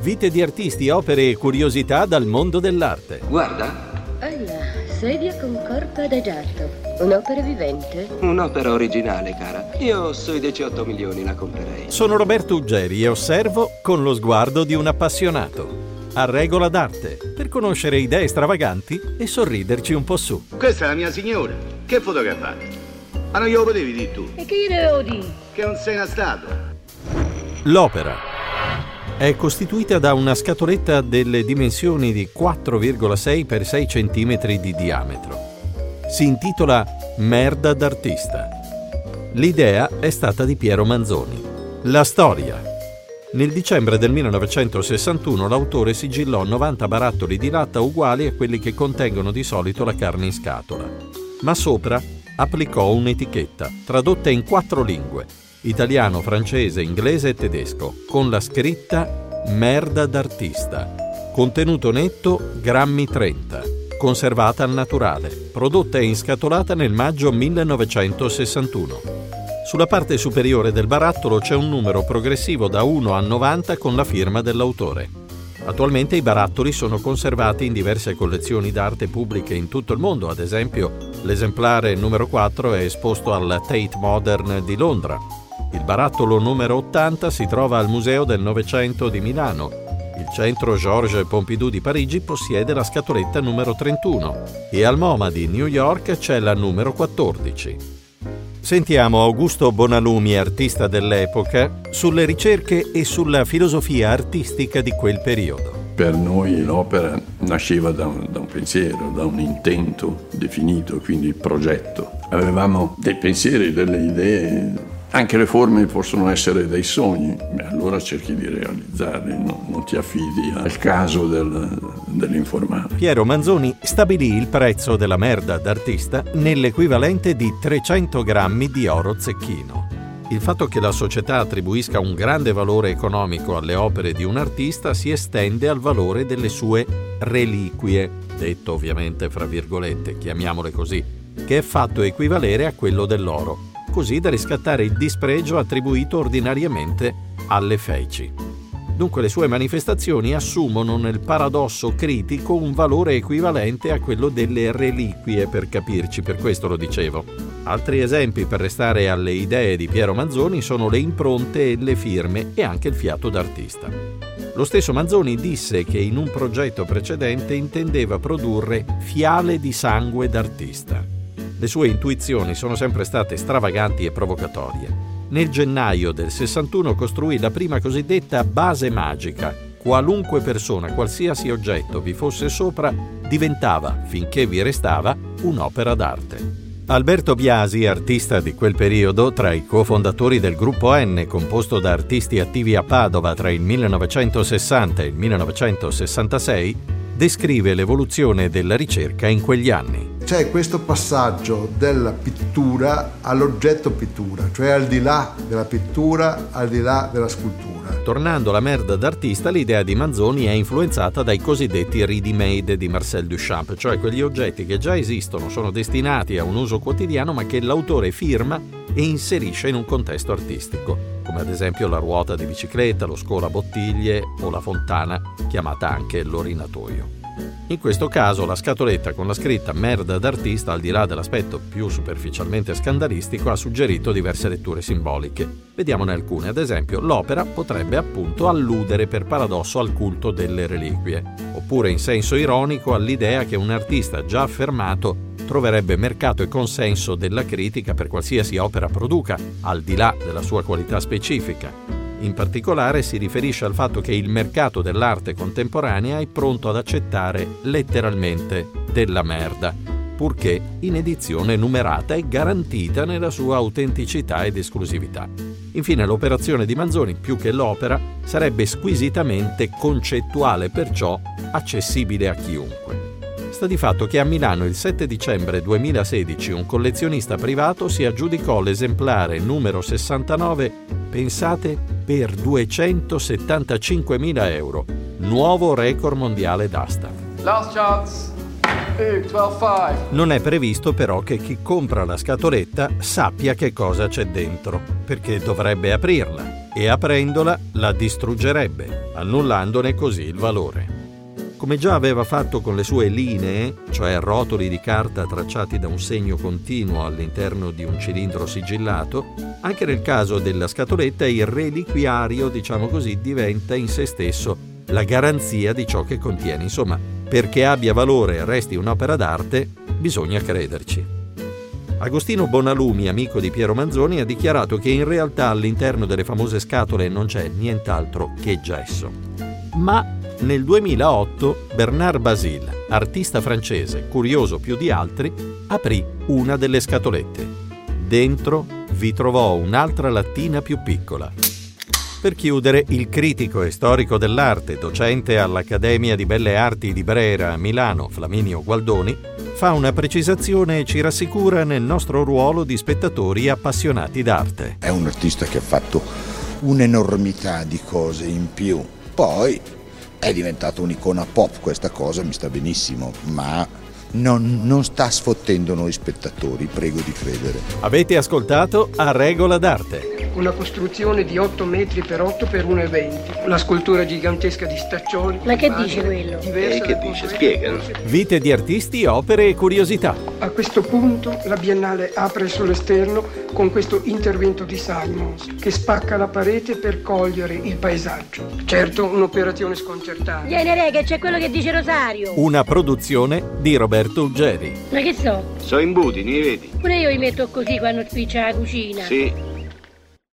Vite di artisti, opere e curiosità dal mondo dell'arte. Guarda. Alla, sedia con corpo adagiato. Un'opera vivente? Un'opera originale, cara. Io sui 18 milioni la comprerei. Sono Roberto Uggeri e osservo con lo sguardo di un appassionato. A regola d'arte, per conoscere idee stravaganti e sorriderci un po' su. Questa è la mia signora. Che fotografate? Ma non glielo potevi dire tu? E che gli devo dire? Che non sei una statua. L'opera è costituita da una scatoletta delle dimensioni di 4,6 x 6 cm di diametro. Si intitola Merda d'artista. L'idea è stata di Piero Manzoni. La storia. Nel dicembre del 1961 l'autore sigillò 90 barattoli di latta uguali a quelli che contengono di solito la carne in scatola, ma sopra applicò un'etichetta, tradotta in quattro lingue, italiano, francese, inglese e tedesco, con la scritta Merda d'artista. Contenuto netto grammi 30, conservata al naturale, prodotta e inscatolata nel maggio 1961. Sulla parte superiore del barattolo c'è un numero progressivo da 1 a 90 con la firma dell'autore. Attualmente i barattoli sono conservati in diverse collezioni d'arte pubbliche in tutto il mondo, ad esempio l'esemplare numero 4 è esposto al Tate Modern di Londra. Il barattolo numero 80 si trova al Museo del Novecento di Milano. Il centro Georges Pompidou di Parigi possiede la scatoletta numero 31 e al MoMA di New York c'è la numero 14. Sentiamo Augusto Bonalumi, artista dell'epoca, sulle ricerche e sulla filosofia artistica di quel periodo. Per noi l'opera nasceva da un, da un, pensiero, da un intento definito, quindi progetto. Avevamo dei pensieri, delle idee anche le forme possono essere dei sogni, Beh, allora cerchi di realizzarli, no? non ti affidi al caso del, dell'informale. Piero Manzoni stabilì il prezzo della merda d'artista nell'equivalente di 300 grammi di oro zecchino. Il fatto che la società attribuisca un grande valore economico alle opere di un artista si estende al valore delle sue reliquie, detto ovviamente fra virgolette, chiamiamole così, che è fatto equivalere a quello dell'oro così da riscattare il dispregio attribuito ordinariamente alle feci. Dunque le sue manifestazioni assumono nel paradosso critico un valore equivalente a quello delle reliquie, per capirci, per questo lo dicevo. Altri esempi per restare alle idee di Piero Manzoni sono le impronte e le firme e anche il fiato d'artista. Lo stesso Manzoni disse che in un progetto precedente intendeva produrre fiale di sangue d'artista. Le sue intuizioni sono sempre state stravaganti e provocatorie. Nel gennaio del 61 costruì la prima cosiddetta base magica. Qualunque persona, qualsiasi oggetto vi fosse sopra, diventava, finché vi restava, un'opera d'arte. Alberto Biasi, artista di quel periodo, tra i cofondatori del gruppo N, composto da artisti attivi a Padova tra il 1960 e il 1966, descrive l'evoluzione della ricerca in quegli anni c'è questo passaggio della pittura all'oggetto pittura, cioè al di là della pittura, al di là della scultura. Tornando alla merda d'artista, l'idea di Manzoni è influenzata dai cosiddetti ready-made di Marcel Duchamp, cioè quegli oggetti che già esistono, sono destinati a un uso quotidiano, ma che l'autore firma e inserisce in un contesto artistico, come ad esempio la ruota di bicicletta, lo scola bottiglie o la fontana, chiamata anche l'orinatoio. In questo caso la scatoletta con la scritta merda d'artista, al di là dell'aspetto più superficialmente scandalistico, ha suggerito diverse letture simboliche. Vediamone alcune, ad esempio l'opera potrebbe appunto alludere per paradosso al culto delle reliquie, oppure in senso ironico all'idea che un artista già affermato troverebbe mercato e consenso della critica per qualsiasi opera produca, al di là della sua qualità specifica. In particolare si riferisce al fatto che il mercato dell'arte contemporanea è pronto ad accettare letteralmente della merda, purché in edizione numerata e garantita nella sua autenticità ed esclusività. Infine l'operazione di Manzoni, più che l'opera, sarebbe squisitamente concettuale, perciò accessibile a chiunque. Sta di fatto che a Milano il 7 dicembre 2016 un collezionista privato si aggiudicò l'esemplare numero 69, pensate, per 275.000 euro, nuovo record mondiale d'asta. Last chance. Non è previsto però che chi compra la scatoletta sappia che cosa c'è dentro, perché dovrebbe aprirla e aprendola la distruggerebbe, annullandone così il valore. Come già aveva fatto con le sue linee, cioè rotoli di carta tracciati da un segno continuo all'interno di un cilindro sigillato, anche nel caso della scatoletta il reliquiario, diciamo così, diventa in se stesso la garanzia di ciò che contiene. Insomma, perché abbia valore e resti un'opera d'arte, bisogna crederci. Agostino Bonalumi, amico di Piero Manzoni, ha dichiarato che in realtà all'interno delle famose scatole non c'è nient'altro che gesso. Ma nel 2008 Bernard Basile, artista francese curioso più di altri, aprì una delle scatolette. Dentro vi trovò un'altra lattina più piccola. Per chiudere, il critico e storico dell'arte, docente all'Accademia di Belle Arti di Brera a Milano, Flaminio Gualdoni, fa una precisazione e ci rassicura nel nostro ruolo di spettatori appassionati d'arte. È un artista che ha fatto un'enormità di cose in più. Poi è diventato un'icona pop questa cosa, mi sta benissimo, ma non, non, sta sfottendo noi spettatori, prego di credere. Avete ascoltato A Regola d'Arte una costruzione di 8 metri per 8 per 1,20. La scultura gigantesca di Staccioli. Ma che dice quello? E eh, che dice? Spiega. Vite di artisti, opere e curiosità. A questo punto la Biennale apre sull'esterno con questo intervento di Simons che spacca la parete per cogliere il paesaggio. Certo, un'operazione sconcertante. Viene rega, c'è quello che dice Rosario. Una produzione di Roberto Uggeri. Ma che so? So imbuti, mi vedi? Pure io li metto così quando spiccia la cucina. Sì.